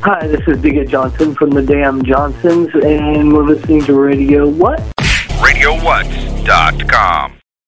Hi, this is Digga Johnson from the Damn Johnsons, and we're listening to Radio What? RadioWhat.com.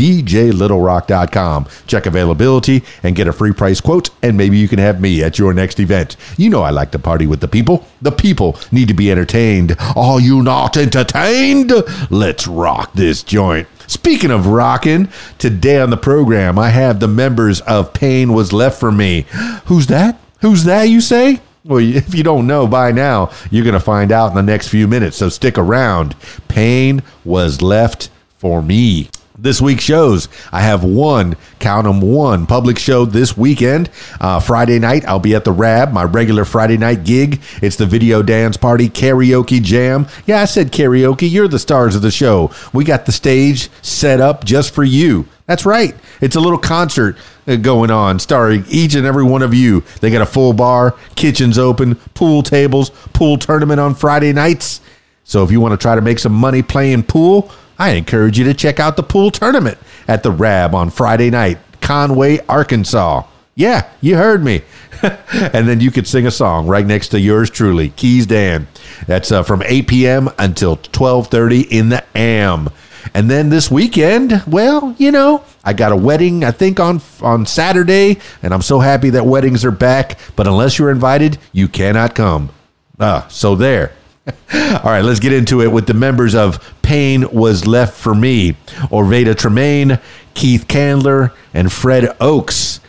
djlittlerock.com. Check availability and get a free price quote, and maybe you can have me at your next event. You know I like to party with the people. The people need to be entertained. Are you not entertained? Let's rock this joint. Speaking of rocking, today on the program, I have the members of Pain Was Left for Me. Who's that? Who's that, you say? Well, if you don't know by now, you're going to find out in the next few minutes, so stick around. Pain was left for me this week's shows. I have one, count them one, public show this weekend. Uh, Friday night, I'll be at the Rab, my regular Friday night gig. It's the video dance party karaoke jam. Yeah, I said karaoke. You're the stars of the show. We got the stage set up just for you. That's right. It's a little concert uh, going on starring each and every one of you. They got a full bar, kitchens open, pool tables, pool tournament on Friday nights. So if you want to try to make some money playing pool, I encourage you to check out the pool tournament at the Rab on Friday night, Conway, Arkansas. Yeah, you heard me. and then you could sing a song right next to yours truly, Keys Dan. That's uh, from 8 p.m. until 12:30 in the AM. And then this weekend, well, you know, I got a wedding I think on on Saturday, and I'm so happy that weddings are back. But unless you're invited, you cannot come. Ah, so there. All right, let's get into it with the members of Pain Was Left for Me Orvada Tremayne, Keith Candler, and Fred Oaks.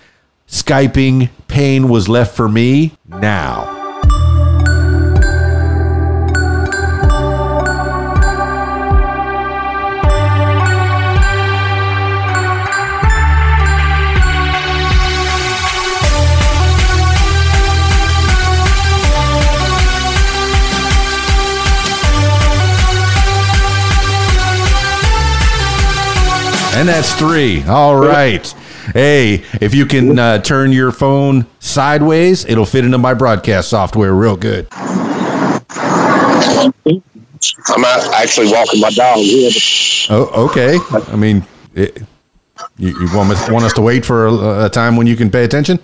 Skyping Pain Was Left for Me now. And that's three. All right. Hey, if you can uh, turn your phone sideways, it'll fit into my broadcast software real good. I'm actually walking my dog here. Oh, okay. I mean, it, you, you want, us, want us to wait for a, a time when you can pay attention?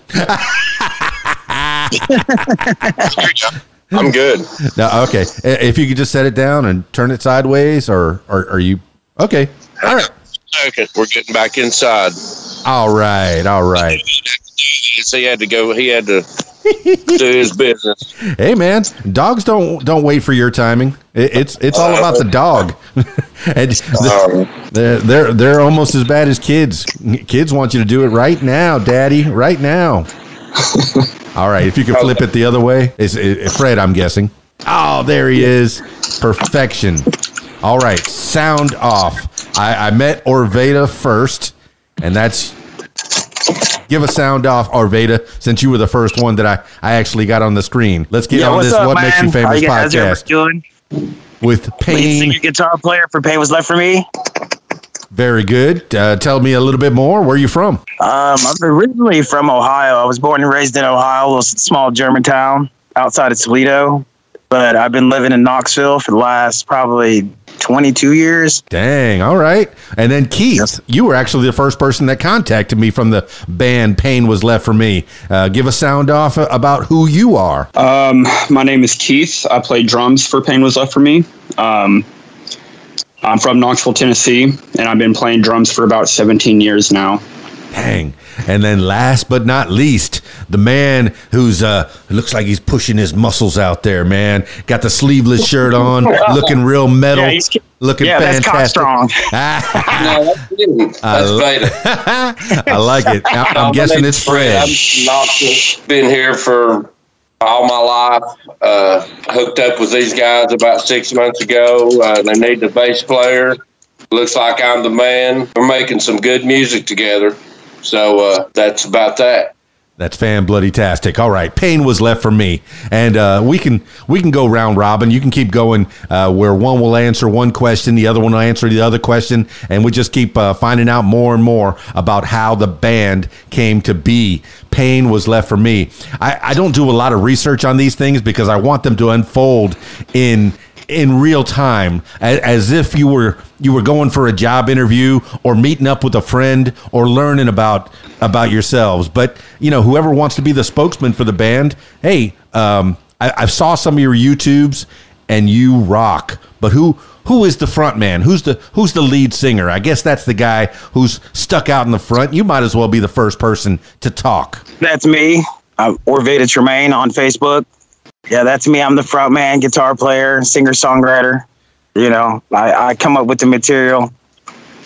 I'm good. No, okay. If you could just set it down and turn it sideways, or, or are you okay? All right. Second, we're getting back inside. All right, all right. So he had to go. He had to do his business. Hey, man, dogs don't don't wait for your timing. It, it's it's all about the dog. and they're, they're they're almost as bad as kids. Kids want you to do it right now, Daddy, right now. All right, if you could flip it the other way, is it, Fred? I'm guessing. Oh, there he is. Perfection. All right, sound off. I, I met Orvada first, and that's give a sound off, Orvada, since you were the first one that I, I actually got on the screen. Let's get Yo, on this up, What man? Makes You Famous you podcast with Lead Pain. singer, guitar player for Pain Was Left for Me. Very good. Uh, tell me a little bit more. Where are you from? Um, I'm originally from Ohio. I was born and raised in Ohio, a little small German town outside of Toledo. But I've been living in Knoxville for the last probably 22 years. Dang. All right. And then Keith, you were actually the first person that contacted me from the band Pain Was Left for Me. Uh, give a sound off about who you are. Um, my name is Keith. I play drums for Pain Was Left for Me. Um, I'm from Knoxville, Tennessee, and I've been playing drums for about 17 years now. Dang. And then last but not least, the man who's uh looks like he's pushing his muscles out there, man. Got the sleeveless shirt on, looking real metal, Yeah, he's- looking yeah, that's cock strong. no, that's you. That's I, Beta. I like it. I, I'm My guessing it's Fred. I'm Knoxville. Been here for all my life. Uh, hooked up with these guys about six months ago. Uh, they need a bass player. Looks like I'm the man. We're making some good music together. So uh, that's about that. That's fan bloody tastic. All right, pain was left for me, and uh, we can we can go round robin. You can keep going uh, where one will answer one question, the other one will answer the other question, and we just keep uh, finding out more and more about how the band came to be. Pain was left for me. I, I don't do a lot of research on these things because I want them to unfold in in real time as, as, if you were you were going for a job interview or meeting up with a friend or learning about about yourselves. But you know whoever wants to be the spokesman for the band hey um, I, I saw some of your youtubes and you rock. But who who is the front man? Who's the who's the lead singer? I guess that's the guy who's stuck out in the front. You might as well be the first person to talk. That's me. Uh, Orvada Tremayne on Facebook. Yeah, that's me. I'm the front man, guitar player, singer songwriter. You know, I, I come up with the material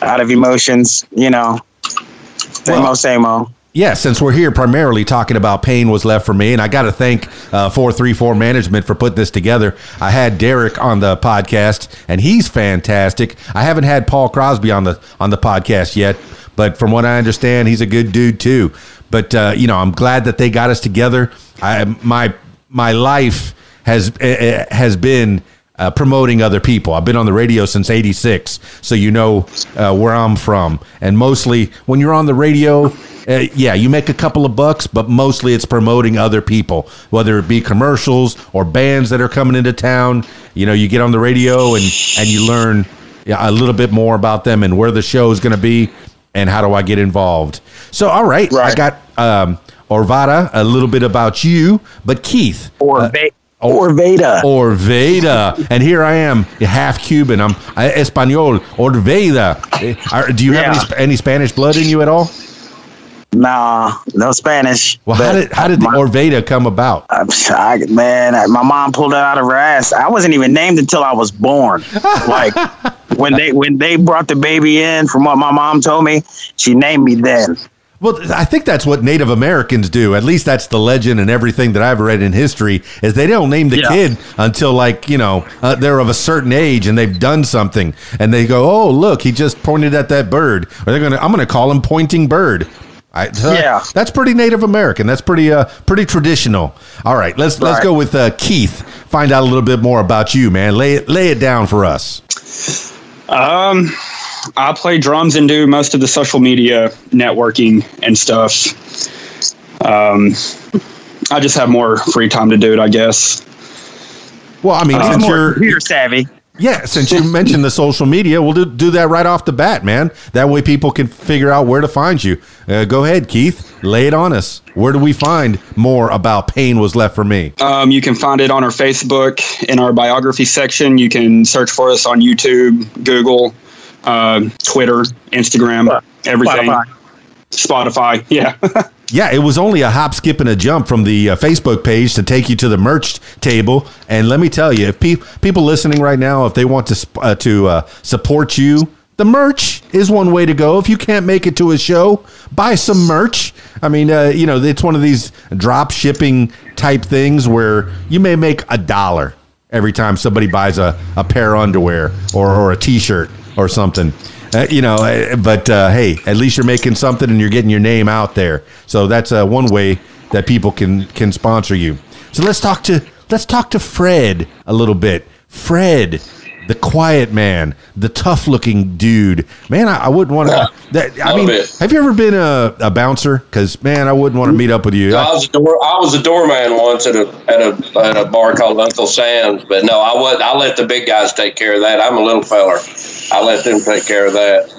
out of emotions. You know, same old, same old. Yeah, since we're here primarily talking about pain was left for me, and I got to thank uh, 434 Management for putting this together. I had Derek on the podcast, and he's fantastic. I haven't had Paul Crosby on the on the podcast yet, but from what I understand, he's a good dude too. But uh, you know, I'm glad that they got us together. I my my life has uh, has been uh, promoting other people. I've been on the radio since '86, so you know uh, where I'm from. And mostly, when you're on the radio, uh, yeah, you make a couple of bucks, but mostly it's promoting other people, whether it be commercials or bands that are coming into town. You know, you get on the radio and and you learn a little bit more about them and where the show is going to be and how do I get involved. So, all right, right. I got. Um, Orvada, a little bit about you, but Keith. Or uh, Orveda. Orveda. and here I am, half Cuban. I'm Espanol. Orveda. Uh, do you have yeah. any, any Spanish blood in you at all? Nah, no Spanish. Well, how did how did the Orveda come about? I'm shocked, man, my mom pulled it out of her ass. I wasn't even named until I was born. like when they when they brought the baby in, from what my mom told me, she named me then. Well, I think that's what Native Americans do. At least that's the legend and everything that I've read in history is they don't name the yeah. kid until like you know uh, they're of a certain age and they've done something and they go, oh look, he just pointed at that bird. Or they're gonna, I'm gonna call him Pointing Bird. I, uh, yeah, that's pretty Native American. That's pretty uh pretty traditional. All right, let's let's go with uh, Keith. Find out a little bit more about you, man. Lay it lay it down for us. Um I play drums and do most of the social media networking and stuff. Um, I just have more free time to do it, I guess. Well, I mean, uh, since you're computer savvy. Yeah, since you mentioned the social media, we'll do, do that right off the bat, man. That way people can figure out where to find you. Uh, go ahead, Keith. Lay it on us. Where do we find more about Pain Was Left for Me? Um, you can find it on our Facebook in our biography section. You can search for us on YouTube, Google, uh, Twitter, Instagram, everything. Spotify. Spotify. Yeah. yeah, it was only a hop, skip, and a jump from the uh, Facebook page to take you to the merch table. And let me tell you, if pe- people listening right now, if they want to uh, to uh, support you, the merch is one way to go. If you can't make it to a show, buy some merch. I mean, uh, you know, it's one of these drop shipping type things where you may make a dollar every time somebody buys a, a pair of underwear or, or a t-shirt or something. Uh, you know, uh, but uh, hey, at least you're making something and you're getting your name out there. So that's uh, one way that people can can sponsor you. So let's talk to let's talk to Fred a little bit. Fred, the quiet man, the tough looking dude. Man, I, I wouldn't want to. I mean, it. have you ever been a, a bouncer? Because man, I wouldn't want to meet up with you. I was a door. I was a doorman once at a at a at a bar called Uncle Sam's. But no, I would. I let the big guys take care of that. I'm a little feller. I let them take care of that.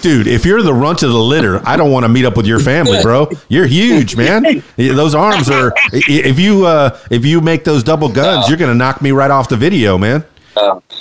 Dude, if you're the runt of the litter, I don't want to meet up with your family, bro. You're huge, man. Those arms are. If you uh, if you make those double guns, you're gonna knock me right off the video, man.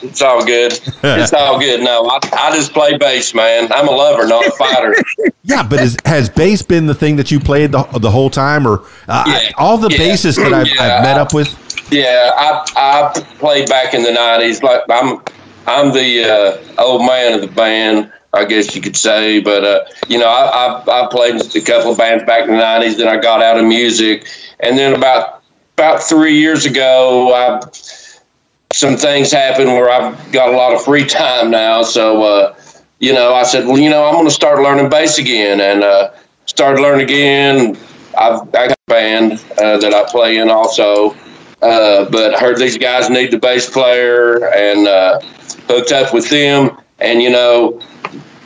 It's all good. It's all good. No, I, I just play bass, man. I'm a lover, not a fighter. yeah, but is, has bass been the thing that you played the, the whole time, or uh, yeah, all the yeah, bassists that I've, yeah, I've met I, up with? Yeah, I I played back in the '90s. Like I'm I'm the uh, old man of the band. I guess you could say, but uh, you know, I, I, I played a couple of bands back in the '90s. Then I got out of music, and then about about three years ago, I some things happen where I've got a lot of free time now. So, uh, you know, I said, well, you know, I'm going to start learning bass again and uh, started learning again. I've I got a band uh, that I play in also. Uh, but heard these guys need the bass player and uh, hooked up with them. And you know,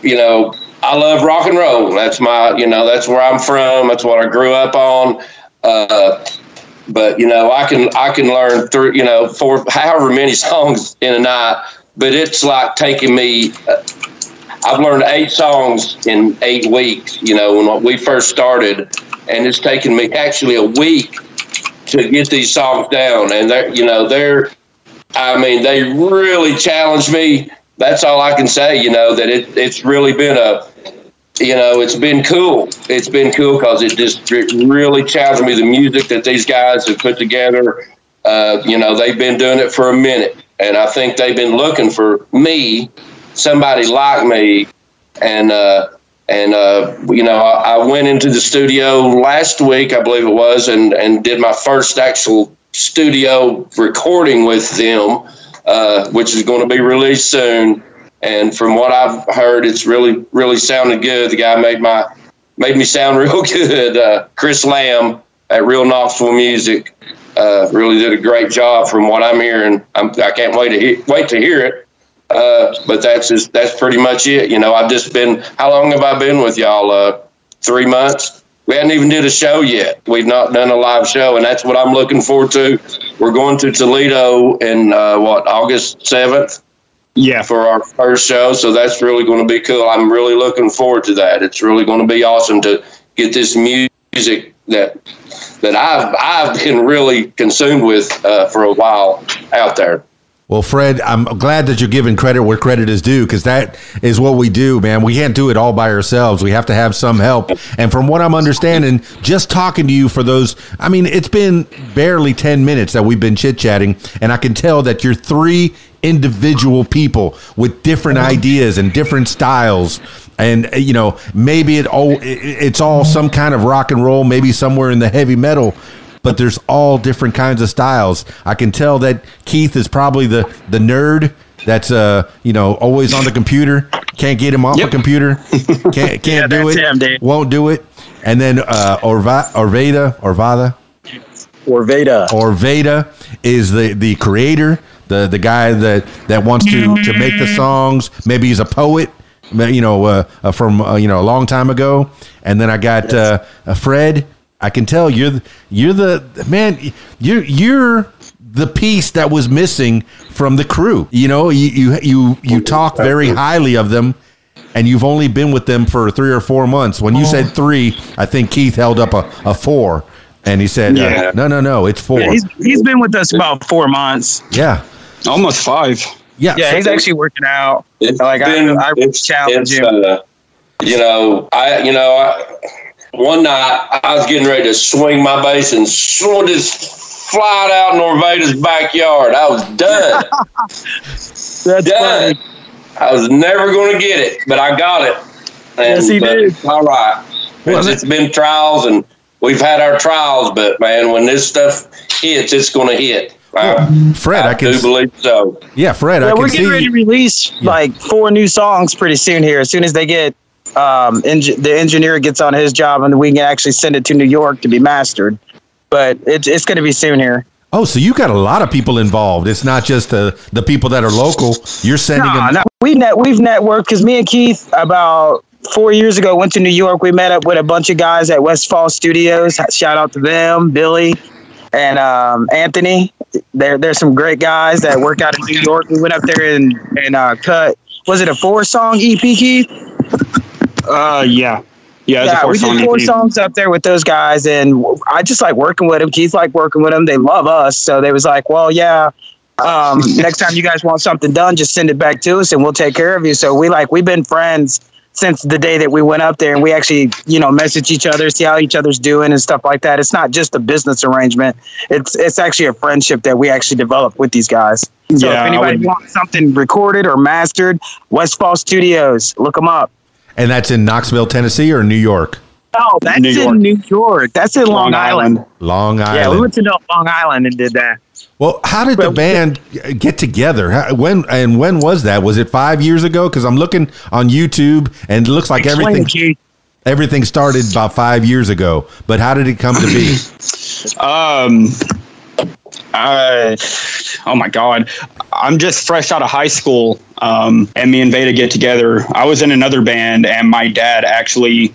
you know, I love rock and roll. That's my, you know, that's where I'm from. That's what I grew up on. Uh, but you know, I can I can learn through you know for however many songs in a night. But it's like taking me. Uh, I've learned eight songs in eight weeks. You know, when we first started, and it's taken me actually a week to get these songs down. And they're, you know, they're, I mean, they really challenged me. That's all I can say. You know that it, it's really been a, you know, it's been cool. It's been cool because it just it really challenged me. The music that these guys have put together, uh, you know, they've been doing it for a minute, and I think they've been looking for me, somebody like me, and uh, and uh, you know, I, I, went into the studio last week, I believe it was, and and did my first actual studio recording with them, uh, which is going to be released soon. And from what I've heard, it's really really sounded good. The guy made my made me sound real good. Uh, Chris Lamb at Real Knoxville Music uh, really did a great job from what I'm hearing. I'm, I can not wait to he- wait to hear it. Uh, but that's just, that's pretty much it. You know, I've just been. How long have I been with y'all? Uh, three months. We hadn't even did a show yet. We've not done a live show, and that's what I'm looking forward to. We're going to Toledo in uh, what August seventh. Yeah, for our first show, so that's really going to be cool. I'm really looking forward to that. It's really going to be awesome to get this music that that I've I've been really consumed with uh, for a while out there. Well, Fred, I'm glad that you're giving credit where credit is due because that is what we do, man. We can't do it all by ourselves. We have to have some help. And from what I'm understanding, just talking to you for those, I mean, it's been barely 10 minutes that we've been chit chatting, and I can tell that you're three individual people with different ideas and different styles and you know maybe it all it's all some kind of rock and roll maybe somewhere in the heavy metal but there's all different kinds of styles. I can tell that Keith is probably the the nerd that's uh you know always on the computer. Can't get him off yep. the computer. Can't can't yeah, do it. Him, Won't do it. And then uh Orva, Orveda Orvada Orveda Orveda is the the creator, the the guy that that wants to to make the songs. Maybe he's a poet you know, uh, uh, from uh, you know a long time ago. And then I got uh, Fred, I can tell you're you're the man. You're you're the piece that was missing from the crew. You know, you you you, you talk very highly of them, and you've only been with them for three or four months. When you said three, I think Keith held up a, a four, and he said, uh, yeah. uh, "No, no, no, it's four. Yeah, he's, he's been with us about four months. Yeah, almost five. Yeah, yeah, he's actually working out. It's like been, I, I challenge him. Uh, you know, I you know I one night I was getting ready to swing my bass and sw- just fly it out in Orvada's backyard. I was done. That's done. Funny. I was never going to get it, but I got it. And, yes, he did. All right. Well, it's been trials, and we've had our trials, but man, when this stuff hits, it's going to hit. Well, Fred, I, I can do believe so. Yeah, Fred, yeah, we're getting ready to release yeah. like four new songs pretty soon here. As soon as they get um, the engineer gets on his job and we can actually send it to New York to be mastered. But it, it's going to be soon here. Oh, so you got a lot of people involved. It's not just the the people that are local. You're sending no, them. No. We net we've networked because me and Keith about four years ago went to New York. We met up with a bunch of guys at Westfall Studios. Shout out to them, Billy and um, Anthony. There, there's some great guys that work out in New York. We went up there and and uh, cut. Was it a four song EP, Keith? Uh, yeah. Yeah, yeah we did four songs up there with those guys, and I just like working with them. Keith like working with them. They love us, so they was like, "Well, yeah, um, next time you guys want something done, just send it back to us, and we'll take care of you." So we like we've been friends since the day that we went up there, and we actually you know message each other, see how each other's doing, and stuff like that. It's not just a business arrangement; it's it's actually a friendship that we actually developed with these guys. So yeah, if anybody wants something recorded or mastered, Westfall Studios, look them up. And that's in Knoxville, Tennessee, or New York? Oh, that's New in New York. That's in Long, Long Island. Island. Long Island. Yeah, we went to Long Island and did that. Well, how did the band get together? How, when and when was that? Was it five years ago? Because I'm looking on YouTube and it looks like everything. Everything started about five years ago, but how did it come to be? Um, I, oh my God, I'm just fresh out of high school, um, and me and Veda get together. I was in another band, and my dad actually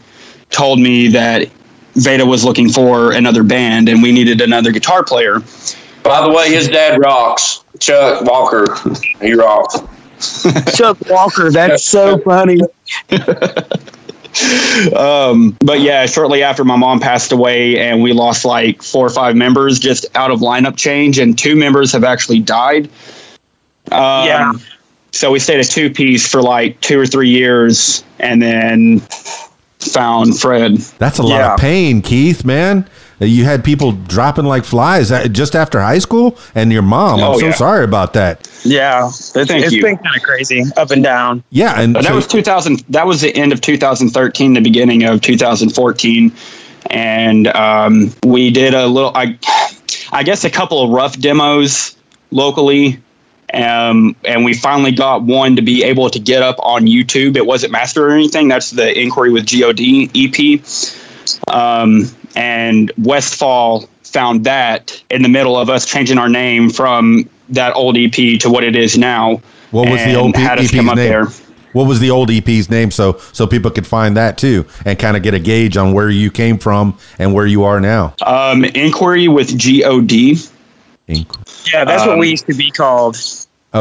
told me that Veda was looking for another band, and we needed another guitar player. By the way, his dad rocks. Chuck Walker, he rocks. Chuck Walker, that's so funny. Um, but yeah, shortly after my mom passed away, and we lost like four or five members just out of lineup change, and two members have actually died. Um, Yeah. So we stayed a two piece for like two or three years, and then found Fred. That's a lot Yeah. of pain, Keith, man. You had people dropping like flies uh, just after high school, and your mom. I'm Oh, so yeah. sorry about that. Yeah, it's, Thank it's you. been kind of crazy, up and down. Yeah, and But that so- was 2000. That was the end of 2013, the beginning of 2014, and um, we did a little. I, I guess a couple of rough demos locally, um, and we finally got one to be able to get up on YouTube. It wasn't mastered or anything. That's the Inquiry with God EP, um, and Westfall found that in the middle of us changing our name from that old EP to what it is now. What was the old P- had EP's name? there. What was the old EP's name so so people could find that too and kind of get a gauge on where you came from and where you are now? Um, inquiry with God, Inc- Yeah, that's what Um, we used to be called.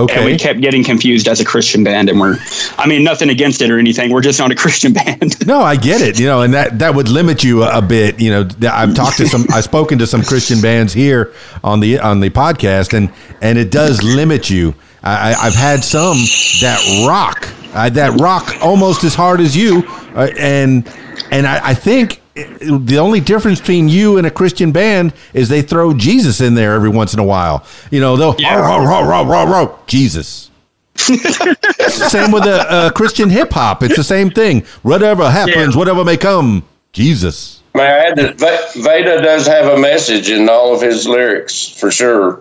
And we kept getting confused as a Christian band. And we're, I mean, nothing against it or anything. We're just not a Christian band. No, I get it. You know, and that that would limit you a, a bit. You know, I've talked to some, I've spoken to some Christian bands here on the on the podcast, and and it does limit you. I, I- I've had some that rock, uh, that rock almost as hard as you, uh, and and I, I think it- the only difference between you and a Christian band is they throw Jesus in there every once in a while. You know, they'll Yeah. "Row, row, row, row, row, row," Jesus. same with the uh, Christian hip hop. It's the same thing. Whatever happens, Yeah. whatever may come, Jesus. May I add that V- Veda does have a message in all of his lyrics for sure.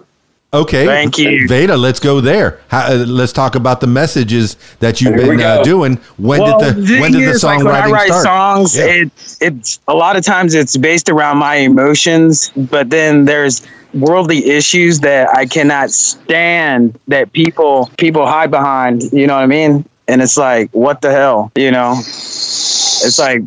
Okay. Thank you. Veda. Let's go there. How, uh, let's talk about the messages that you've Here we been uh, doing. When well, did the thing when did the is, like, when I songwriting write start? songs, Yeah. it it's a lot of times it's based around my emotions, but then there's worldly issues that I cannot stand that people people hide behind. You know what I mean? And it's like, what the hell? You know? It's like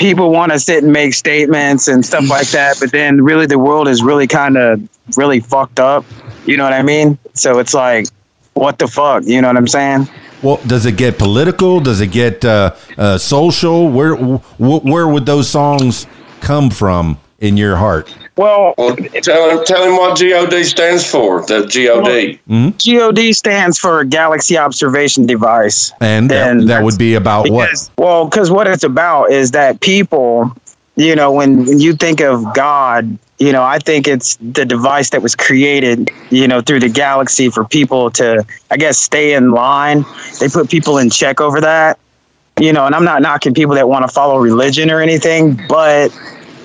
people want to sit and make statements and stuff like that, but then really the world is really kind of really fucked up. You know what I mean? So it's like, what the fuck? You know what I'm saying? Well, does it get political? Does it get uh, uh, social? Where wh- where would those songs come from in your heart? Well, Well, tell him, tell him what God stands for. The God. Hmm? GOD stands for Galaxy Observation Device. And that, And that would be about what? Well, because what it's about is that people, you know, when, when you think of God, you know, I think it's the device that was created, you know, through the galaxy for people to, I guess, stay in line. They put people in check over that, you know, and I'm not knocking people that want to follow religion or anything, but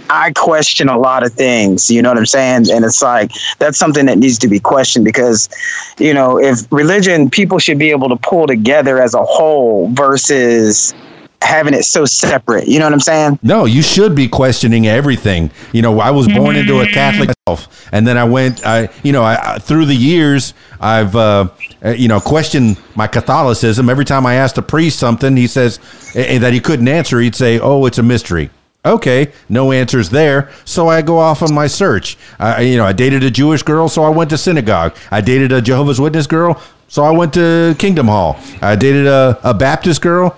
I question a lot of things, you know what I'm saying? And it's like that's something that needs to be questioned because, you know, if religion, people should be able to pull together as a whole versus having it so separate. You know what I'm saying? No, you should be questioning everything. You know, I was born into a Catholic myself, and then I went. I, you know, I, I- through the years, I've, uh, uh, you know, questioned my Catholicism. Every time I asked a priest something, he says eh, that he couldn't answer. He'd say, "Oh, it's a mystery." Okay, no answers there. So I go off on my search. I, you know, I dated a Jewish girl, so I went to synagogue. I dated a Jehovah's Witness girl, so I went to Kingdom Hall. I dated a, a Baptist girl,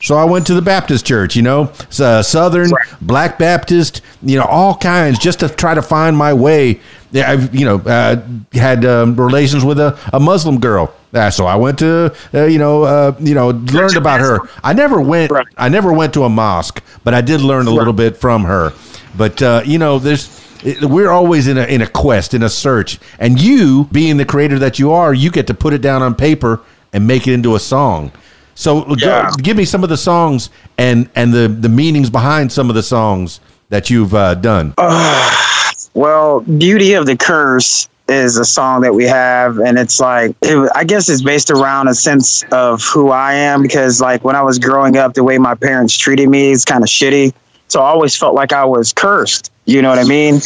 so I went to the Baptist church, you know, uh, Southern, Black Baptist, you know, all kinds, just to try to find my way. Yeah, I've, you know, uh, had um, relations with a, a Muslim girl. Uh, so I went to, uh, you know, uh, you know, learned about her. I never went, Right. I never went to a mosque, but I did learn a little bit from her. But uh, you know, there's we're always in a in a quest, in a search, and you, being the creator that you are, you get to put it down on paper and make it into a song. So go- give me some of the songs and and the the meanings behind some of the songs that you've uh, done. Well, Beauty of the Curse is a song that we have, and it's like it, I guess it's based around a sense of who I am because like when I was growing up, the way my parents treated me is kind of shitty. So I always felt like I was cursed. You know what I mean?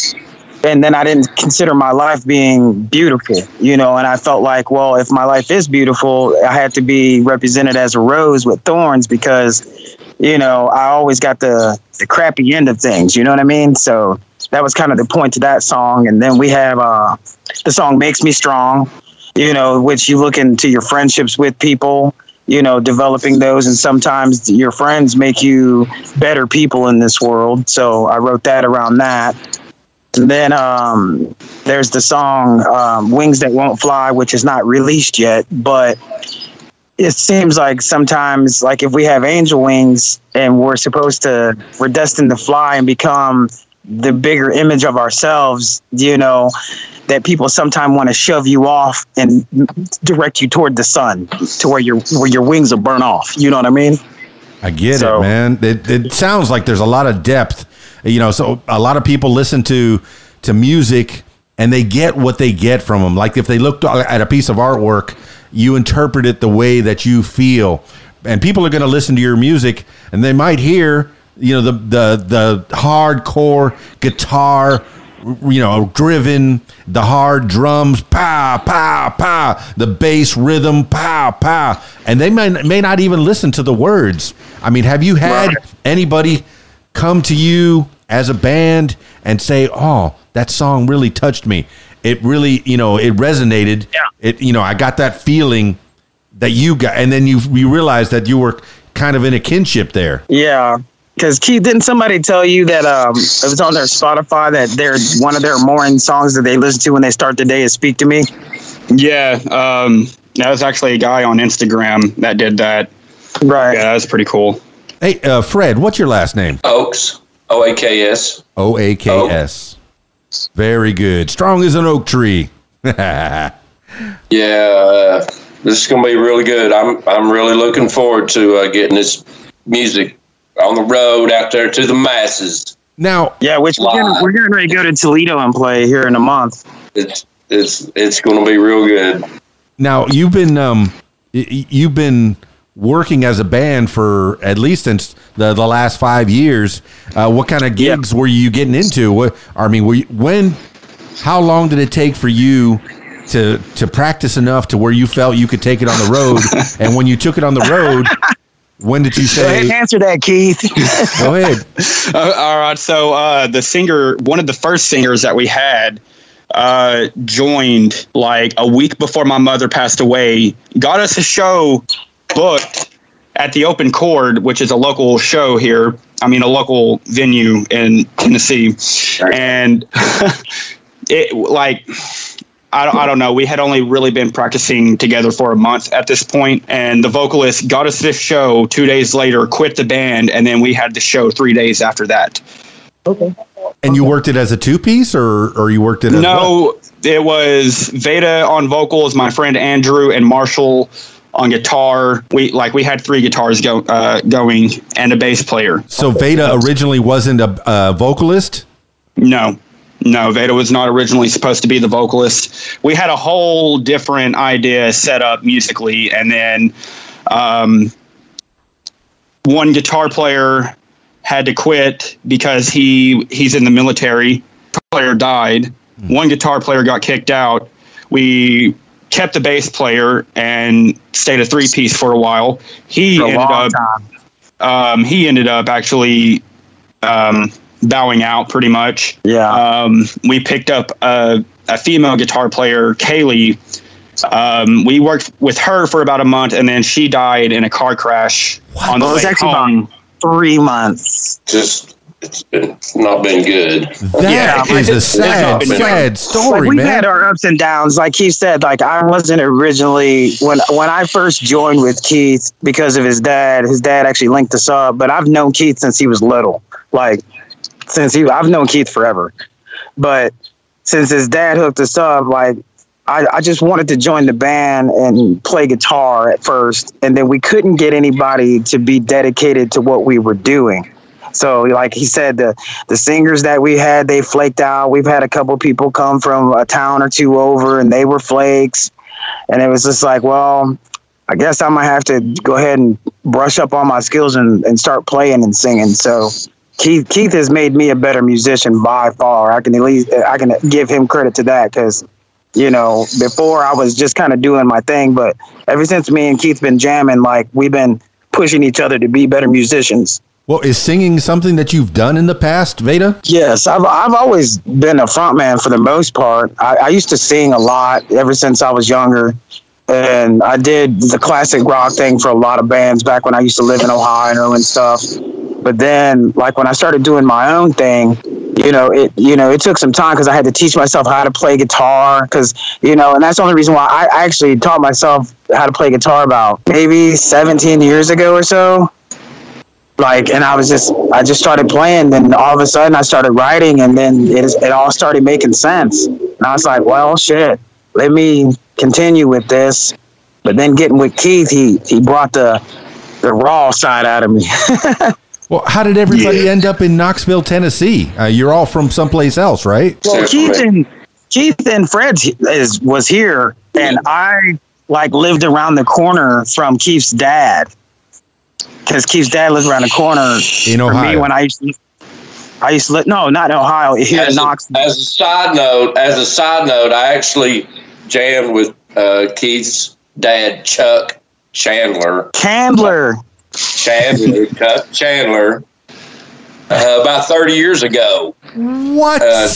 And then I didn't consider my life being beautiful, you know, and I felt like, well, if my life is beautiful, I had to be represented as a rose with thorns because, you know, I always got the the crappy end of things, you know what I mean? So that was kind of the point to that song. And then we have uh, the song "Makes Me Strong," you know, which you look into your friendships with people, you know, developing those, and sometimes your friends make you better people in this world. So I wrote that around that. Then um, there's the song um, "Wings That Won't Fly," which is not released yet, but it seems like sometimes, like if we have angel wings and we're supposed to, we're destined to fly and become the bigger image of ourselves, you know, that people sometimes want to shove you off and direct you toward the sun to where your where your wings will burn off. You know what I mean? I get So- it, man. It, it sounds like there's a lot of depth. You know, so a lot of people listen to to music and they get what they get from them. Like if they looked at a piece of artwork, you interpret it the way that you feel, and people are going to listen to your music and they might hear, you know, the the the hardcore guitar you know, driven, the hard drums, pow, pow, pow, the bass rhythm, pow, pow, and they may may not even listen to the words. I mean, have you had Right. anybody come to you as a band and say, "Oh, that song really touched me. It really, you know, it resonated. Yeah. It, you know, I got that feeling that you got, and then you you realized that you were kind of in a kinship there." Yeah. Because Keith, didn't somebody tell you that um, it was on their Spotify that they're one of their morning songs that they listen to when they start the day is "Speak to Me." Yeah, um, that was actually a guy on Instagram that did that. Right. Yeah, that was pretty cool. Hey, uh, Fred, what's your last name? Oaks, O A K S. O A K S. Very good. Strong as an oak tree. Yeah, uh, this is going to be really good. I'm I'm really looking forward to uh, getting this music on the road out there to the masses. now, Yeah, which we're getting, we're getting ready to go to Toledo and play here in a month. It's it's it's going to be real good. now you've been um, y- y- you've been working as a band for at least since the the last five years. Uh, what kind of gigs were you getting into? What I mean, were you, when? How long did it take for you? To, to practice enough to where you felt you could take it on the road, and when you took it on the road, when did you Go ahead and say? answer that, Keith. Go ahead. Uh, all right, so uh, the singer, one of the first singers that we had, uh, joined like a week before my mother passed away. Got us a show booked at the Open Chord, which is a local show here. I mean, a local venue in Tennessee, and it like I don't, I don't know. We had only really been practicing together for a month at this point, and the vocalist got us this show two days later, quit the band, and then we had the show three days after that. Okay. And you worked it as a two piece, or or you worked it? As what? No, it was Veda on vocals, my friend Andrew and Marshall on guitar. We like we had three guitars go uh, going and a bass player. So Veda originally wasn't a, a vocalist. No, no, Veda was not originally supposed to be the vocalist. We had a whole different idea set up musically, and then um, one guitar player had to quit because he he's in the military. Player died. One guitar player got kicked out. We kept the bass player and stayed a three piece for a while. He a ended up um, he ended up actually um, bowing out pretty much. Yeah. Um, we picked up a, a female guitar player, Kaylee. Um, we worked with her for about a month, and then she died in a car crash on the Well, it was actually home. Three months. Just it's not been good. That Yeah, is a sad, not been- sad Like story, we man. had our ups and downs. Like he said, like I wasn't originally when when I first joined with Keith because of his dad. His dad actually linked us up, but I've known Keith since he was little. Like since he, I've known Keith forever. But since his dad hooked us up, like I, I just wanted to join the band and play guitar at first, and then we couldn't get anybody to be dedicated to what we were doing. So, like he said, the the singers that we had, they flaked out. We've had a couple people come from a town or two over, and they were flakes. And it was just like, well, I guess I might have to go ahead and brush up on my skills and, and start playing and singing. So, Keith Keith has made me a better musician by far. I can at least I can give him credit to that because you know before I was just kind of doing my thing, but ever since me and Keith been jamming, like we've been pushing each other to be better musicians. Well, is singing something that you've done in the past, Veda? Yes, I've I've always been a frontman for the most part. I, I used to sing a lot ever since I was younger, and I did the classic rock thing for a lot of bands back when I used to live in Ohio and stuff. But then, like when I started doing my own thing, you know, it you know it took some time because I had to teach myself how to play guitar because you know, and that's the only reason why I, actually taught myself how to play guitar about maybe 17 years ago or so like and i was just i just started playing then all of a sudden i started writing and then it, it all started making sense. And i was like well shit let me continue with this. But then getting with keith he he brought the the raw side out of me. Well, how did everybody end up in Knoxville, Tennessee? Uh, you're all from someplace else, right? well keith and keith and fred is was here and i like lived around the corner from keith's dad because keith's dad lived around the corner In for me when i used to I used to live, no, not in Ohio, here in as, a, as a side note, as a side note, I actually jammed with uh, Keith's dad, Chuck Chandler. Candler. Chandler, Chuck Chandler, uh, about 30 years ago. What? Uh,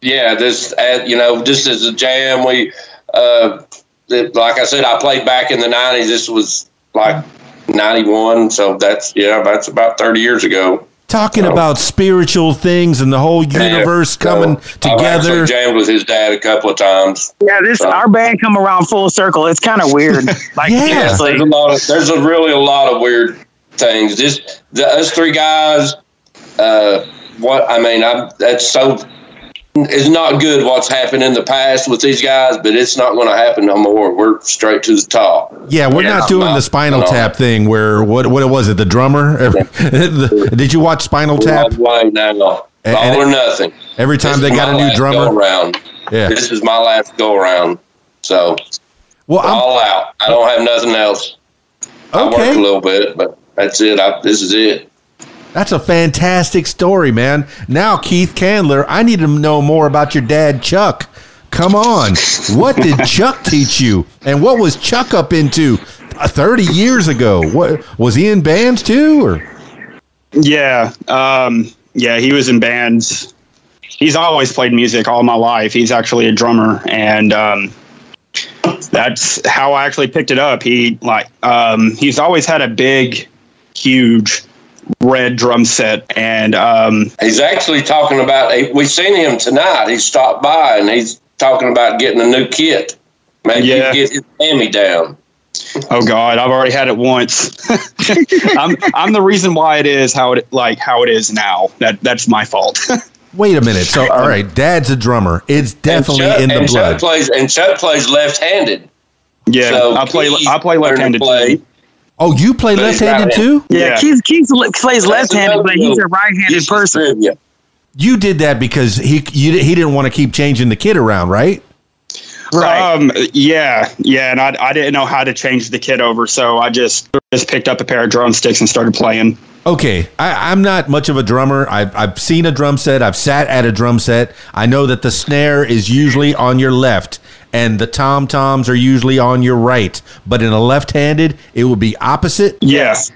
Yeah, this, uh, you know, just as a jam, we, uh, it, like I said, I played back in the 90s. This was like 91. So that's, yeah, that's about 30 years ago. Talking so- about spiritual things and the whole universe Yeah, coming so I've together. actually jammed with his dad a couple of times. Yeah, this So- our band come around full circle. It's kind of weird. Like Yeah. There's a lot of there's a really a lot of weird things. This the us three guys. Uh, what I mean, I'm that's so. It's not good what's happened in the past with these guys, but it's not going to happen no more. We're straight to the top. Yeah, we're Yeah, not doing no, the Spinal no. Tap thing where what what was it? The drummer? The- did you watch Spinal Tap? Way now, all and- or nothing. Every time This they got a new last Go drummer. around. Yeah. This is my last go around. So Well, I'm, all out. I don't have nothing else. I work a little bit, but that's it. I, this is it. That's a fantastic story, man. Now, Keith Candler, I need to know more about your dad, Chuck. Come on. What did Chuck teach you? And what was Chuck up into uh, 30 years ago? What was he in bands too or Yeah, um, yeah, he was in bands. He's always played music all my life. He's actually a drummer, and um, that's how I actually picked it up. He like um, he's always had a big, huge red drum set, and um, He's actually talking about. We've seen him tonight. He stopped by and he's talking about getting a new kit. Maybe Yeah. get his hammy down. oh god, I've already had it once. I'm I'm the reason why it is how it like how it is now. That that's my fault. Wait a minute. So, all right, dad's a drummer. It's definitely Chuck, in the and blood. Chuck plays and Chuck plays left-handed. yeah, So I play I play left-handed. play. Too. Oh, you play left-handed too? Yeah, Yeah. Keith Keith li- plays left-handed, but he's a right-handed person. trivia. You did that because he you, he didn't want to keep changing the kid around, right? Right. Um, yeah, yeah, and I, I didn't know how to change the kid over, so I just just picked up a pair of drumsticks and started playing. Okay, I, I'm not much of a drummer. I've, I've seen a drum set. I've sat at a drum set. I know that the snare is usually on your left and the tom toms are usually on your right. But in a left-handed, it would be opposite. Yes.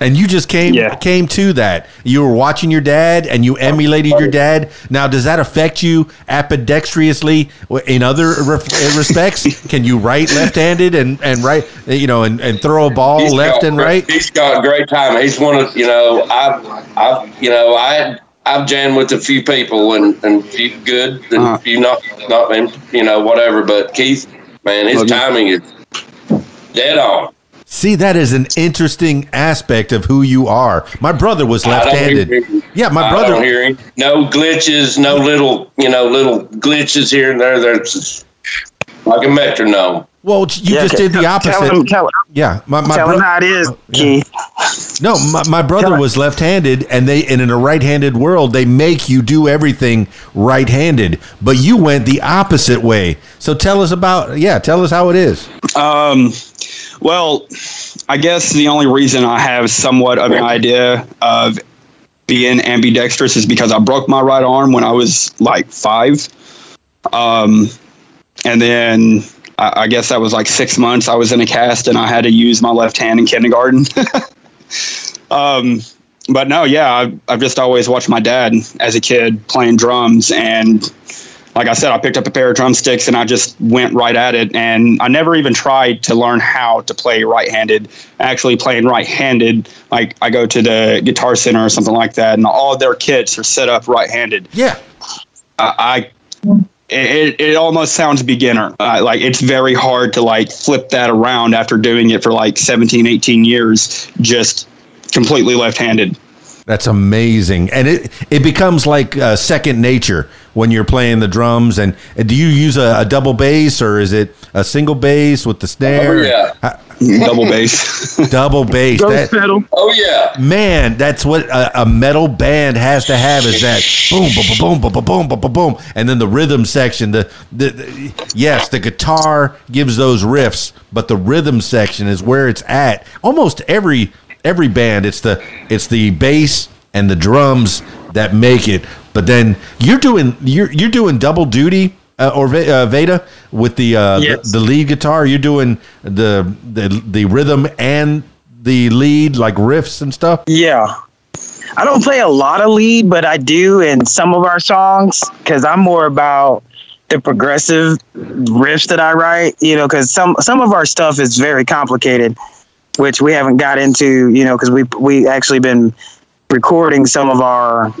And you just came Yeah. came to that. You were watching your dad and you emulated your dad. Now, does that affect you ambidextrously in other re- respects? Can you write left-handed and and right, you know, and, and throw a ball He's left got and right? He's got a great time. He's one of you know I've I've you know I I've jammed with a few people and and few good and Uh-huh. few not not and, you know whatever. But Keith, man, his Well, you- timing is dead on. See, that is an interesting aspect of who you are. My brother was left-handed. Yeah, my I brother. don't hear him. No glitches, no little you know little glitches here and there. There's like a metronome. Well, you Yeah, just okay. did the Tell opposite. him, tell, yeah, my, my tell him brother. how it is, yeah. Keith. No, my, my brother was left-handed, and they and in a right-handed world, they make you do everything right-handed. But you went the opposite way. So tell us about yeah, tell us how it is. Um, well, I guess the only reason I have somewhat of an idea of being ambidextrous is because I broke my right arm when I was like five. Um, and then I, I guess that was like six months. I was in a cast and I had to use my left hand in kindergarten. um, but no, yeah, I've, I've just always watched my dad as a kid playing drums and like I said, I picked up a pair of drumsticks and I just went right at it. And I never even tried to learn how to play right handed. Actually, playing right handed, like I go to the Guitar Center or something like that, and all their kits are set up right handed. Yeah, I, I it, it almost sounds beginner. Uh, like it's very hard to like flip that around after doing it for like 17, 18 years, just completely left handed. that's amazing, and it it becomes like uh, second nature when you're playing the drums. And uh, do you use a, a double bass or is it a single bass with the snare? Oh, yeah. Uh, Double bass. double bass. That, fiddle. Oh yeah. man, that's what a, a metal band has to have is that boom, boom, boom, boom, boom, boom, boom, boom, boom, and then the rhythm section. The, the, the yes, the guitar gives those riffs, but the rhythm section is where it's at. Almost every every band, it's the it's the bass and the drums that make it. But then you're doing you're you're doing double duty. Uh, or uh, Veda with the, uh, Yes. the the lead guitar. You're doing the the the rhythm and the lead like riffs and stuff. Yeah. I don't play a lot of lead, but I do in some of our songs because I'm more about the progressive riffs that I write, you know, because some some of our stuff is very complicated, which we haven't got into, you know, because we we actually been recording some of our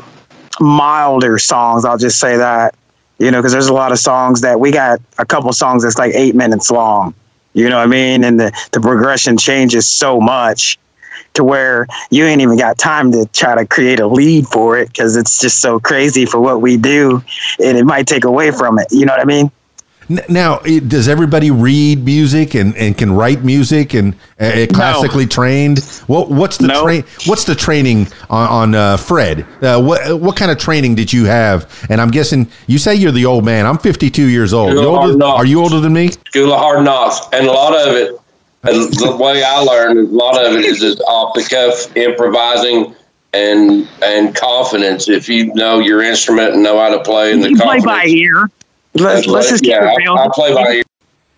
milder songs. I'll just say that, you know, because there's a lot of songs that we got a couple songs that's like eight minutes long. You know what I mean? And the, the progression changes so much to where you ain't even got time to try to create a lead for it because it's just so crazy for what we do and it might take away from it. You know what I mean? N- Now, does everybody read music and, and can write music and uh, classically trained? What what's the No. train? What's the training on, on uh, Fred? Uh, what what kind of training did you have? And I'm guessing you say you're the old man. I'm 52 years old. You're You older- are you older than me? School of Hard Knocks, and a lot of it, the way I learned, a lot of it is just off the cuff improvising and and confidence. If you know your instrument and know how to play, and the You play by ear. Let's, I let's play- just keep yeah, it real. I, I play by ear.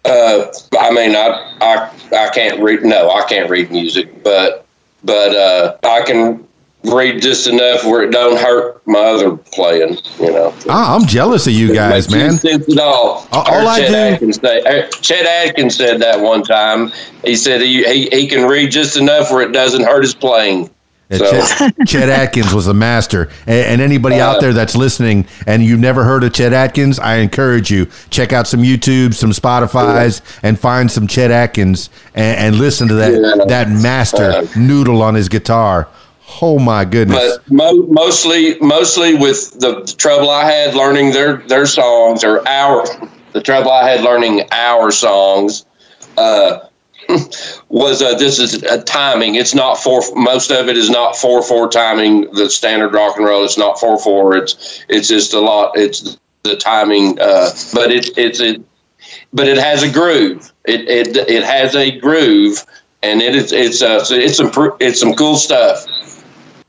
Uh, I mean, I, I I can't read. No, I can't read music, but but uh, I can read just enough where it don't hurt my other playing. You know. Ah, I'm jealous of you guys, Makes no man. sense at all. All- all I Chet do- Atkins say, uh, Chet Atkins said that one time. He said he, he, he can read just enough where it doesn't hurt his playing. Yeah, So- Chet, Chet Atkins was a master. And, and anybody out Uh, there that's listening and you've never heard of Chet Atkins, I encourage you check out some YouTube, some Spotify's, and find some Chet Atkins and, and listen to that Yeah. that master Uh, noodle on his guitar. Oh my goodness! But mo- mostly, mostly with the, the trouble I had learning their their songs or our the trouble I had learning our songs uh, was uh, this is a timing. It's not four. Most of it is not four four timing. The standard rock and roll. It's not four four. It's it's just a lot. It's the timing. Uh, but it it's it. But it has a groove. It it it has a groove, and it is it's uh it's some it's some cool stuff.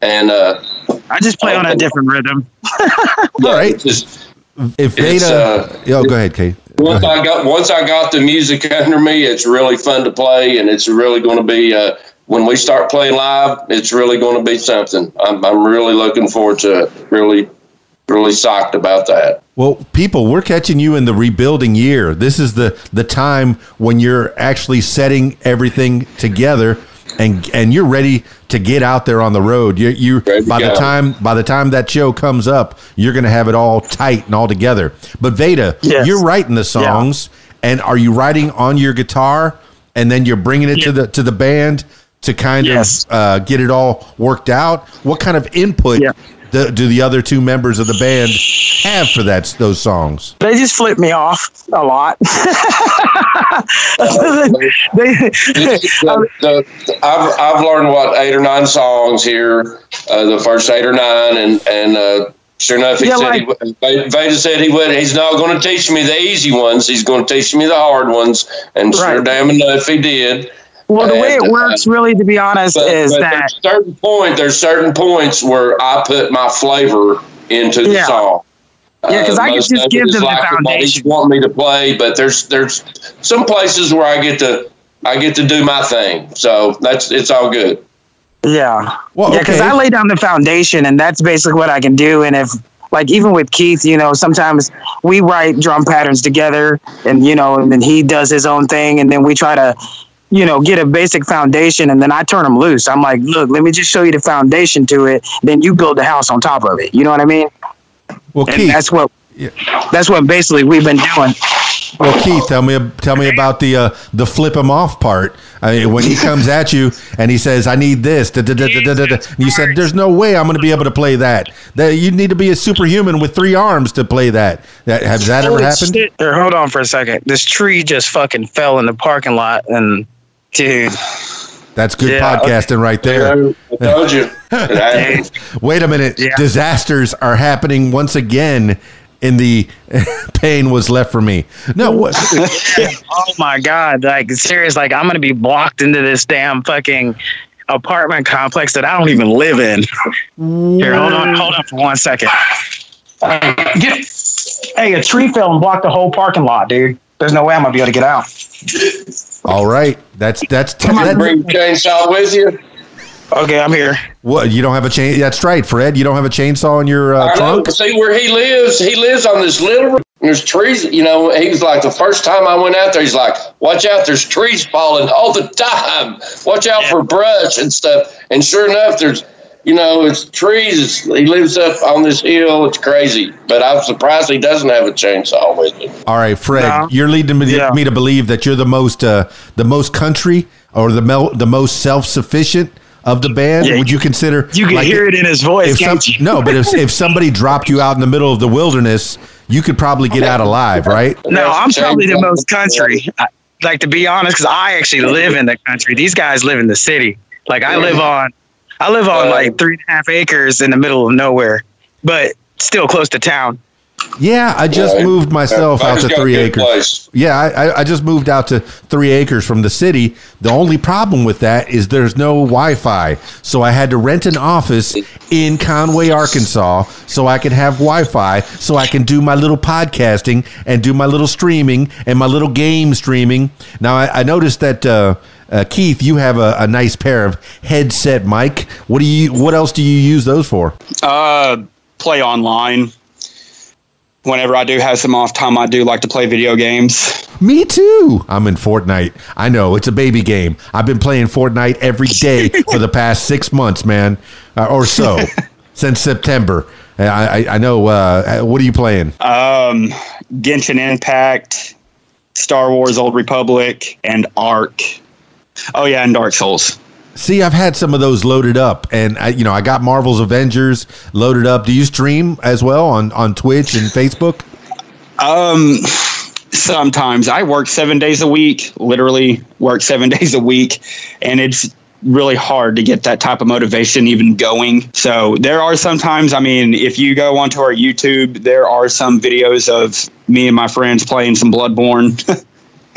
And uh, I just play on a different rhythm. yeah, right. it's just if it's, Veda, uh, oh, go ahead, Kate. Once. I got once I got the music under me, it's really fun to play, and it's really going to be uh, when we start playing live. It's really going to be something. I'm I'm really looking forward to it. Really, really psyched about that. Well, people, we're catching you in the rebuilding year. This is the the time when you're actually setting everything together, and and you're ready to get out there on the road. You you Ready to by the time by the time that show comes up, you're going to have it all tight and all together. But Veda, Yes. you're writing the songs, and are you writing on your guitar, and then you're bringing it to the to the band to kind Yes. of uh, get it all worked out? What kind of input Yeah. Do, do the other two members of the band have for that those songs? They just flip me off a lot. they, the, the, I've, I've learned what eight or nine songs here, uh, the first eight or nine, and and uh, sure enough, he Yeah, said he, Veda said he would. He's not going to teach me the easy ones. He's going to teach me the hard ones, and sure damn enough, he did. Well, the way it And, uh, works, really, to be honest, But, is but that there's certain point. There's certain points where I put my flavor into the song. Yeah. because Yeah, 'cause I can just give them the like what foundation. He want me to play, but there's there's some places where I get to I get to do my thing. So that's it's all good. Yeah. Well, yeah, because okay. I lay down the foundation, and that's basically what I can do. And if, like, even with Keith, you know, sometimes we write drum patterns together, and you know, and then he does his own thing, and then we try to, you know, get a basic foundation, and then I turn them loose. I'm like, look, let me just show you the foundation to it, then you build the house on top of it. You know what I mean? Well, And Keith, that's what. Yeah. That's what basically we've been doing. well, Keith, tell me tell me about the uh, the flip him off part. I mean, when he comes at you and he says, "I need this," da, da, da, da, da, da, da," and you said, "There's no way I'm going to be able to play that." That you need to be a superhuman with three arms to play that. That has that ever happened? shit. Hold on for a second. This tree just fucking fell in the parking lot, and dude. That's good Yeah, podcasting right there. I told you. It. Wait a minute. Yeah. Disasters are happening once again in the pain was left for me. No, what? Oh my god! Like serious, like I'm gonna be blocked into this damn fucking apartment complex that I don't even live in. Here, hold on, hold on for one second. Uh, get, hey, a tree fell and blocked the whole parking lot, dude. There's no way I'm gonna be able to get out. All right. That's that's You bring that, the chainsaw with you. Okay, I'm here. what you don't have a chain. That's right, Fred. You don't have a chainsaw in your uh, I know. trunk. See where he lives. He lives on this little. There's trees. You know, he was like the first time I went out there. He's like, "Watch out! There's trees falling all the time. Watch out for brush and stuff." And sure enough, there's. You know, it's trees. He lives up on this hill. It's crazy, but I'm surprised he doesn't have a chainsaw with him. All right, Fred. No. You're leading me, Yeah. me to believe that you're the most uh, the most country or the mel- the most self sufficient of the band. Yeah, Would you consider? You can like, hear it in his voice, some, can't you? no, but if if somebody dropped you out in the middle of the wilderness, you could probably get out alive, right? No, I'm probably the most country. I- Like to be honest, because I actually live in the country. These guys live in the city. Like I live on, I live on like three and a half acres in the middle of nowhere, but still close to town. Yeah, I just Yeah, moved myself out to three acres. place. Yeah, I, I- I just moved out to three acres from the city. The only problem with that is there's no Wi-Fi, so I had to rent an office in Conway, Arkansas, so I could have Wi-Fi, so I can do my little podcasting and do my little streaming and my little game streaming. Now I, I noticed that. Uh, uh, Keith, you have a, a nice pair of headset mic. What do you? What else do you use those for? Uh, play online. Whenever I do have some off time, I do like to play video games. Me too. I'm in Fortnite. I know it's a baby game. I've been playing Fortnite every day for the past six months, man, uh, or so, since September. I, I, I know. Uh, what are you playing? Um, Genshin Impact, Star Wars Old Republic, and Ark. Oh yeah, and Dark Souls. See, I've had some of those loaded up, and I, you know, I got Marvel's Avengers loaded up. Do you stream as well on on Twitch and Facebook? Um, sometimes I work seven days a week, literally work seven days a week, and it's really hard to get that type of motivation even going. So there are sometimes, I mean, if you go onto our YouTube, there are some videos of me and my friends playing some Bloodborne.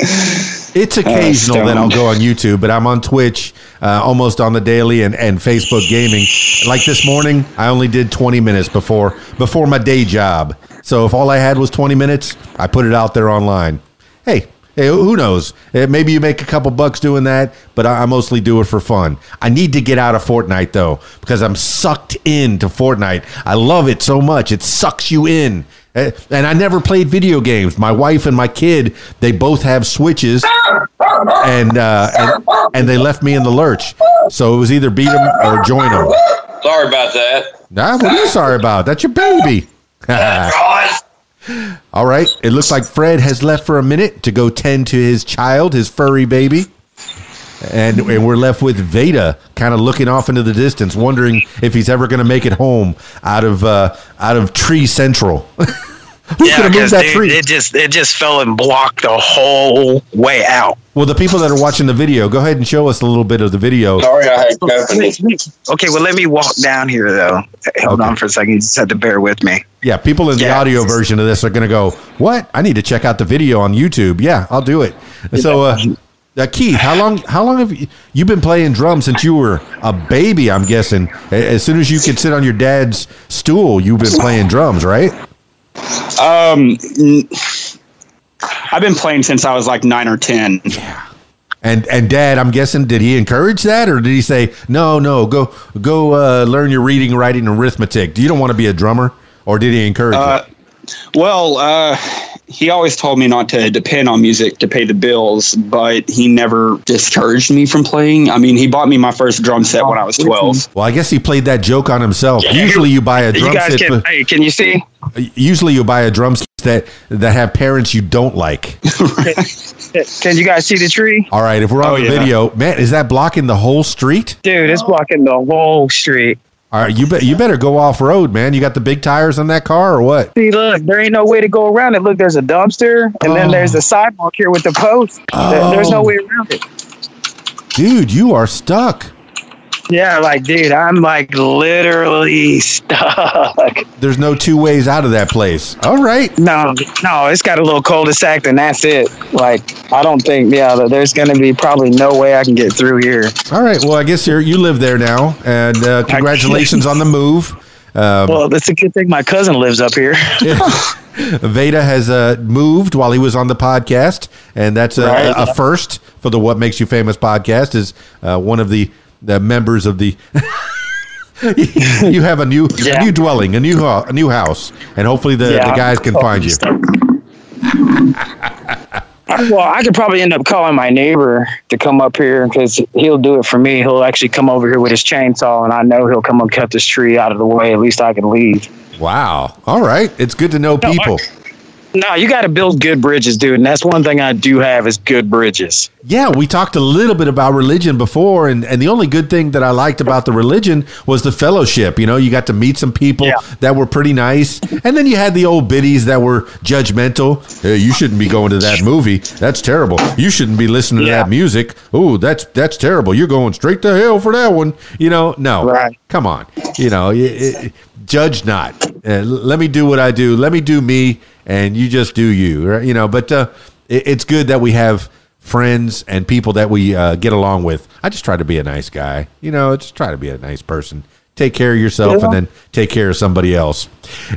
It's occasional that I'll go on YouTube, but I'm on Twitch uh, almost on the daily and, and Facebook gaming. Like this morning, I only did 20 minutes before before my day job. So if all I had was 20 minutes, I put it out there online. Hey, hey who knows? Eh, Maybe you make a couple bucks doing that, but I, I mostly do it for fun. I need to get out of Fortnite though because I'm sucked into Fortnite. I love it so much. It sucks you in. Eh, And I never played video games. My wife and my kid, they both have Switches and, uh, and and they left me in the lurch. So it was either beat them or join them. Sorry about that. Nah, what are you sorry about? That's your baby. All right. It looks like Fred has left for a minute to go tend to his child, his furry baby. And and we're left with Veda kind of looking off into the distance, wondering if he's ever going to make it home out of uh, out of Tree Central. Who's yeah, going to move because that dude, tree? it just it just fell and blocked the whole way out. well, the people that are watching the video, go ahead and show us a little bit of the video. Sorry, I had company. Okay, well let me walk down here though. Hold Okay. on for a second. You just have to bear with me. Yeah, people in the audio version of this are going to go, "What? I need to check out the video on YouTube." Yeah, I'll do it. So, uh, uh, Keith, how long? How long have you you've been playing drums since you were a baby? I'm guessing. As soon as you could sit on your dad's stool, you've been playing drums, right? Um, I've been playing since I was like nine or ten. Yeah. And and dad, I'm guessing, did he encourage that, or did he say, "No, no, go go uh, learn your reading, writing, arithmetic"? Do you don't want to be a drummer, or did he encourage Uh, well, uh, he always told me not to depend on music to pay the bills, but he never discouraged me from playing. I mean, he bought me my first drum set when I was 12. Well, I guess he played that joke on himself. Usually, you buy a drum set. can for- hey, can you see? Uh, usually you buy a drum set that that have parents you don't like. Can you guys see the tree? All right, if we're on Oh, the yeah. video, man, is that blocking the whole street? Dude, it's blocking the whole street. All right, you bet you better go off road, man. You got the big tires on that car or what? See, look, there ain't no way to go around it. Look, there's a dumpster, and Oh. then there's oh. the sidewalk here with the post. There- There's no Oh. way around it. Dude, you are stuck. Yeah, like, dude, I'm like literally stuck. There's no two ways out of that place. All right. No, no, it's got a little cul-de-sac, and that's it. Like, I don't think, yeah, there's gonna be probably no way I can get through here. All right. Well, I guess you're you live there now, and uh, congratulations on the move. Um, Well, that's a good thing my cousin lives up here. Veda has uh, moved while he was on the podcast, and that's a, Right. a first for the "What Makes You Famous" podcast. Is uh, one of the the members of the. you have a new Yeah. a new dwelling, a new ho- a new house, and hopefully the, Yeah. the guys can find you. Well, I could probably end up calling my neighbor to come up here because he'll do it for me. He'll actually come over here with his chainsaw, and I know he'll come and cut this tree out of the way. At least I can leave. Wow. All right. It's good to know No, people. No, you got to build good bridges, dude, and that's one thing I do have is good bridges. Yeah, we talked a little bit about religion before, and, and the only good thing that I liked about the religion was the fellowship. You know, you got to meet some people Yeah. that were pretty nice, and then you had the old biddies that were judgmental. Hey, you shouldn't be going to that movie. That's terrible. You shouldn't be listening to Yeah. that music. Oh, that's that's terrible. You're going straight to hell for that one. You know, no, Right. come on. You know, judge not. Uh, let me do what I do. Let me do me, and you just do you. Right? You know, but uh, it, it's good that we have friends and people that we uh, get along with. I just try to be a nice guy. You know, just try to be a nice person. Take care of yourself, Yeah. and then take care of somebody else.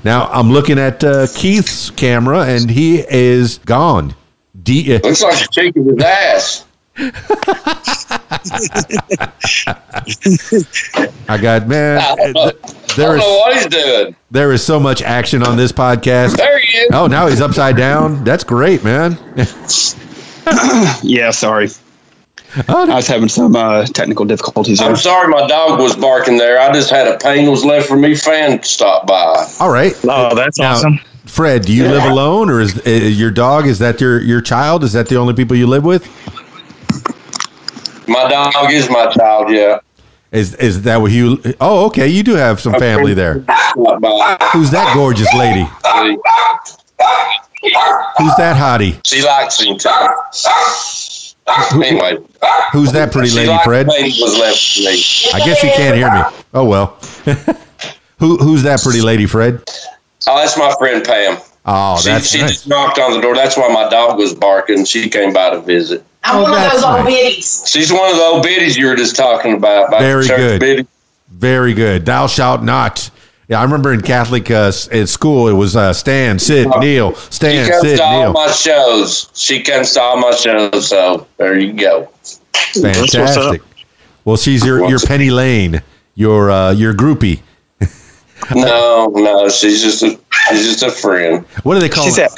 Now I'm looking at uh, Keith's camera, and he is gone. D- uh, Looks like a chicken with ass. I got man. I don't know, I There don't know is what he's doing. there is so much action on this podcast. There he is. Oh, now he's upside down. That's great, man. Yeah, sorry. Oh, I was having some uh, technical difficulties. I'm sorry my dog was barking there. I just had a pain was left for me fan stop by. All right. Oh, that's Now, awesome. Fred, do you live alone, or is uh, your dog? Is that your your child? Is that the only people you live with? My dog is my child, yeah. Is is that what you? Oh, okay. You do have some family there. Who's that gorgeous lady? Who's that hottie? She likes too. Anyway, Who's that pretty lady, Fred? the pain was left for me. I guess you can't hear me. Oh well. Who who's that pretty lady, Fred? Oh, that's my friend Pam. Oh, She, that's she nice. just knocked on the door. That's why my dog was barking. She came by to visit. I'm Oh, one of that's those old nice. biddies. She's one of the old biddies you were just talking about. about Very church good. biddy. Very good. Thou shalt not. Yeah, I remember in Catholic uh, s- at school, it was uh, stand, sit, kneel, She stand, comes sit, to all kneel. my shows. She comes to all my shows. So there you go. That's what's up. Fantastic. Well, she's your your Penny Lane, your uh, your groupie. No, no, she's just a she's just a friend. What do they call She them?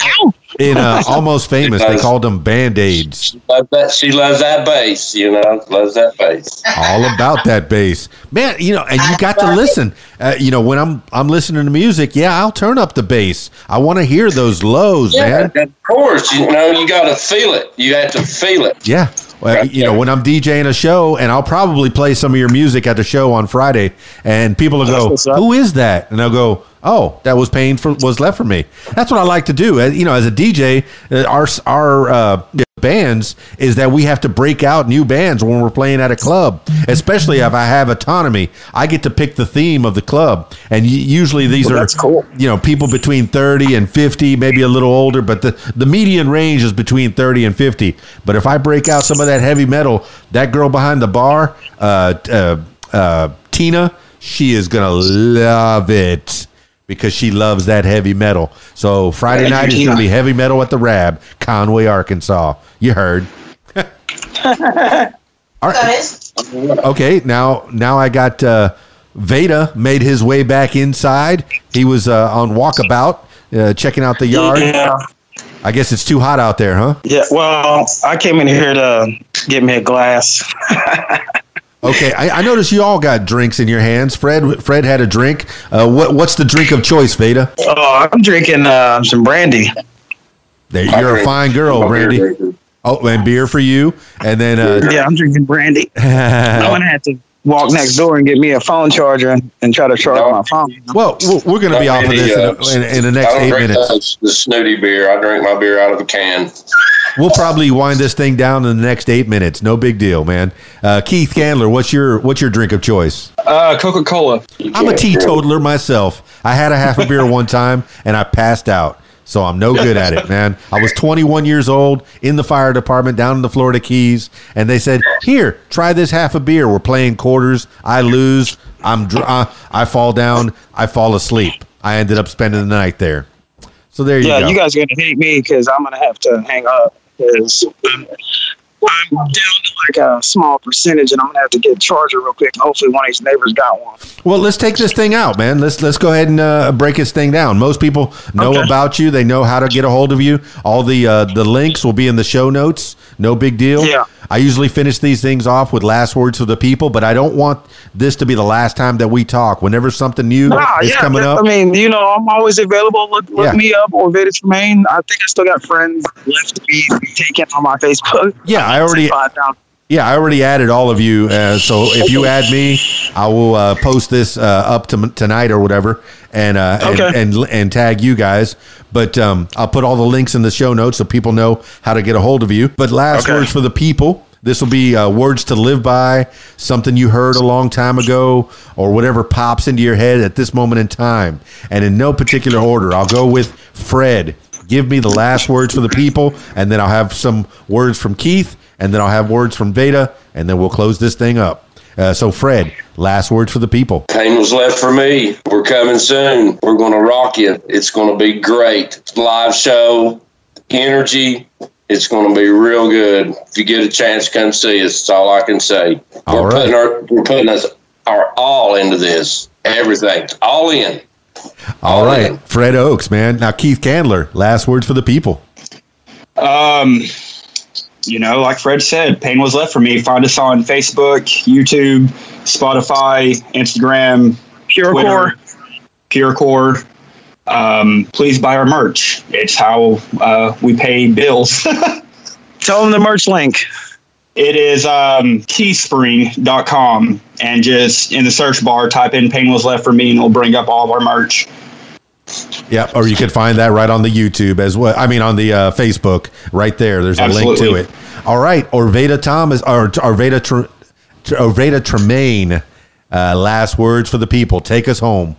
Said, "Ow!" in uh, Almost Famous? They called them band aids. She loves that. She loves that bass. You know, loves that bass. All about that bass, man. You know, and you got to listen. Uh, you know, when I'm I'm listening to music, yeah, I'll turn up the bass. I want to hear those lows, man. of course. You know, you got to feel it. You have to feel it. Yeah. Uh, you know, when I'm DJing a show, and I'll probably play some of your music at the show on Friday, and people will go, "Who is that?" And I'll go, "Oh, that was pain for was left for me." That's what I like to do. As, you know, as a DJ, uh, our our uh, bands is that we have to break out new bands when we're playing at a club, especially if I have autonomy. I get to pick the theme of the club, and usually these Well, are cool. you know people between 30 and 50 maybe a little older but the, the median range is between 30 and 50 but if i break out some of that heavy metal that girl behind the bar uh, uh, uh, tina she is gonna love it because she loves that heavy metal so friday Thank night is gonna be heavy metal at the rab conway arkansas you heard All right. Okay, now now I got uh, Veda made his way back inside. He was uh, on walkabout, uh, checking out the yard. Yeah. I guess it's too hot out there, huh? Yeah. Well, I came in here to get me a glass. Okay, I, I noticed you all got drinks in your hands. Fred Fred had a drink. Uh, what what's the drink of choice, Veda? Oh, I'm drinking uh, some brandy. There, you're a fine girl, I'm a beer Brandy. Oh, and beer for you, and then uh, Yeah, I'm drinking brandy. I'm gonna have to walk next door and get me a phone charger and, and try to charge No. my phone. well, we're- we're going to be Not off of this in, uh, in, in the I next don't eight drink minutes. the, the snooty beer. I drink my beer out of a can. We'll probably wind this thing down in the next eight minutes. No big deal, man. Uh, Keith Candler, what's your what's your drink of choice? Uh, Coca Cola. I'm a teetotaler myself. I had a half a beer one time and I passed out. So I'm no good at it, man. I was 21 years old in the fire department down in the Florida Keys, and they said, "Here, try this half a beer. We're playing quarters. I lose. I'm dr- uh, I fall down. I fall asleep. I ended up spending the night there. So there you yeah, go. Yeah, you guys are gonna hate me because I'm gonna have to hang up because I'm, I'm down to like a small percentage, and I'm gonna have to get a charger real quick. Hopefully, one of these neighbors got one. Well, let's take this thing out, man. Let's let's go ahead and uh, break this thing down. Most people know Okay. about you. They know how to get a hold of you. All the uh, the links will be in the show notes. No big deal. Yeah. I usually finish these things off with last words for the people, but I don't want this to be the last time that we talk. Whenever something new Nah, is yeah, coming up, I mean, you know, I'm always available. Look, look Yeah. me up or Veda Tremayne. I think I still got friends left to be taken on my Facebook. Yeah, I already- yeah, I already added all of you. Uh, so if you add me, I will uh, post this uh, up to tonight or whatever, and uh, Okay. and, and and tag you guys. But um, I'll put all the links in the show notes so people know how to get a hold of you. But last Okay. words for the people. This will be uh, words to live by, something you heard a long time ago, or whatever pops into your head at this moment in time. And in no particular order, I'll go with Fred. Give me the last words for the people, and then I'll have some words from Keith, and then I'll have words from Veda, and then we'll close this thing up. Uh, so, Fred, last words for the people. Pain was left for me. We're coming soon. We're going to rock you. It's going to be great. Live show, energy. It's going to be real good. If you get a chance, come see us. That's all I can say. All we're right. putting our we're putting us our all into this. Everything, all in. All All right. Fred Oaks, man. Now, Keith Candler, last words for the people. Um, you know, like Fred said, pain was left for me. Find us on Facebook, YouTube, Spotify, Instagram, Pure Twitter, core. Purecore. Um, please buy our merch. It's how uh, we pay bills. Tell them the merch link. It is um, teespring.com and just in the search bar type in pain was left for me and it'll bring up all of our merch. Yeah, or you could find that right on the YouTube as well. I mean, on the uh, Facebook, right there. There's a link to it. All right, Orvada Thomas, or Orvada, Tr- Tr- Orvada Tremayne. Uh, last words for the people. Take us home.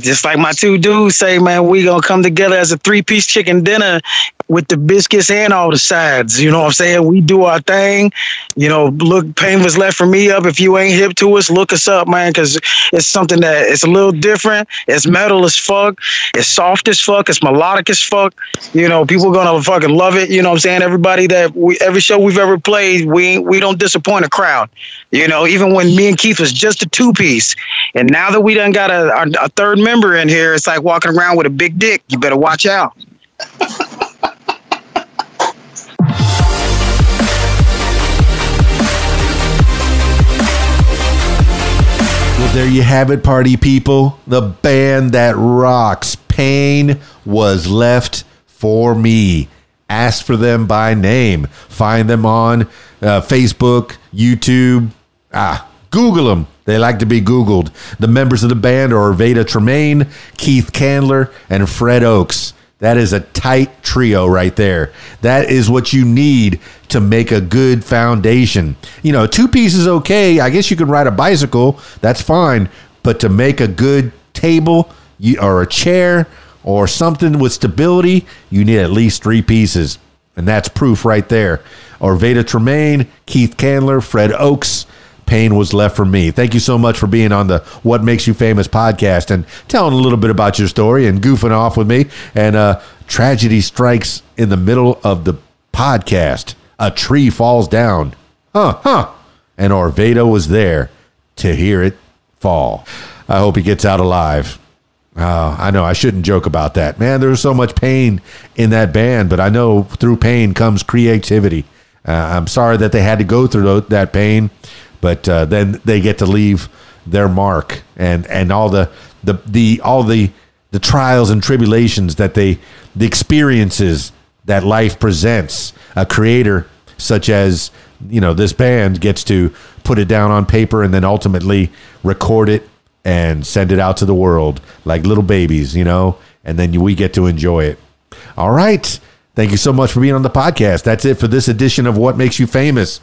Just like my two dudes say, man, we gonna come together as a three piece chicken dinner with the biscuits and all the sides. You know what I'm saying? We do our thing. You know, look, pain was left for me up. If you ain't hip to us, look us up, man, because it's something that it's a little different. It's metal as fuck. It's soft as fuck. It's melodic as fuck. You know, people gonna fucking love it. You know what I'm saying? Everybody that we every show we've ever played, we we don't disappoint a crowd. You know, even when me and Keith was just a two piece, and now that we done got a, a, a third member in here, it's like walking around with a big dick. You better watch out. There you have it, party people. The band that rocks. Pain was left for me. Ask for them by name. Find them on uh, Facebook, YouTube. Ah, Google them. They like to be Googled. The members of the band are Veda Tremayne, Keith Candler, and Fred Oaks. That is a tight trio right there. That is what you need to make a good foundation. You know, two pieces okay. I guess you could ride a bicycle. That's fine. But to make a good table or a chair or something with stability, you need at least three pieces. And that's proof right there. Orvada Tremayne, Keith Candler, Fred Oaks. Pain was left for me. Thank you so much for being on the What Makes You Famous podcast and telling a little bit about your story and goofing off with me. And uh, tragedy strikes in the middle of the podcast. A tree falls down. Huh, huh. And Orvada was there to hear it fall. I hope he gets out alive. Oh, I know I shouldn't joke about that. Man, there's so much pain in that band, but I know through pain comes creativity. Uh, I'm sorry that they had to go through that pain, but uh, then they get to leave their mark and and all the the the all the the trials and tribulations that they the experiences that life presents. A creator such as you know this band gets to put it down on paper and then ultimately record it and send it out to the world like little babies, you know, and then we get to enjoy it. All right. Thank you so much for being on the podcast. That's it for this edition of What Makes You Famous.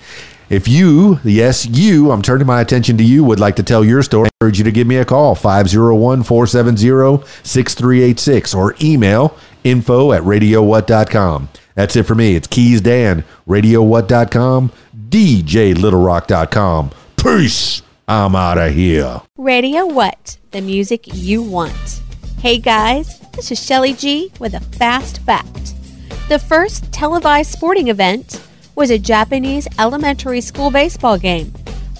If you, yes, you, I'm turning my attention to you, would like to tell your story, I urge you to give me a call, 501 470 6386, or email info at radiowhat.com. That's it for me. It's Keys Dan, radiowhat.com, djlittlerock.com. Peace. I'm out of here. Radio What? The music you want. Hey guys, this is Shelly G with a fast fact. The first televised sporting event was a Japanese elementary school baseball game,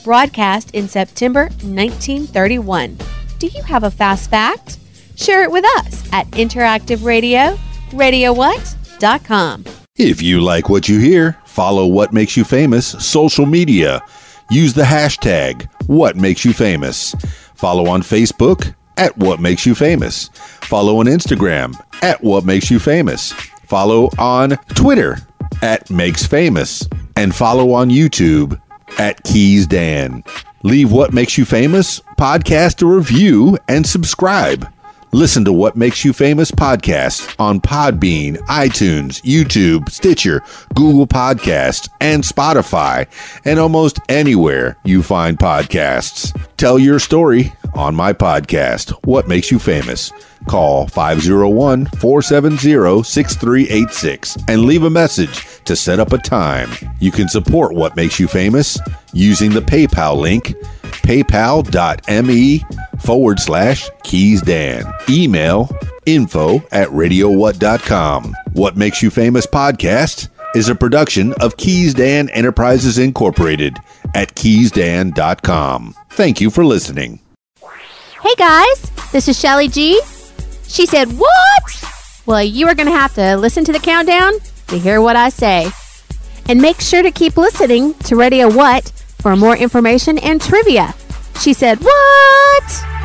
broadcast in September 1931. Do you have a fast fact? Share it with us at Interactive Radio, radiowhat.com. If you like what you hear, follow What Makes You Famous social media. Use the hashtag What Makes You Famous. Follow on Facebook at What Makes You Famous. Follow on Instagram at What Makes You Famous. Follow on Twitter at Makes Famous. And follow on YouTube at Keys Dan. Leave What Makes You Famous, podcast a review, and subscribe. Listen to What Makes You Famous podcast on Podbean, iTunes, YouTube, Stitcher, Google Podcasts, and Spotify, and almost anywhere you find podcasts. Tell your story on my podcast, What Makes You Famous. Call 501 470 6386 and leave a message to set up a time. You can support What Makes You Famous using the PayPal link paypal.me forward slash keys dan. Email info at radiowhat.com. What Makes You Famous podcast is a production of Keys Dan Enterprises Incorporated at keysdan.com. Thank you for listening. Hey guys, this is Shelly G. She said, What? Well, you are going to have to listen to the countdown to hear what I say. And make sure to keep listening to Radio What for more information and trivia. She said, What?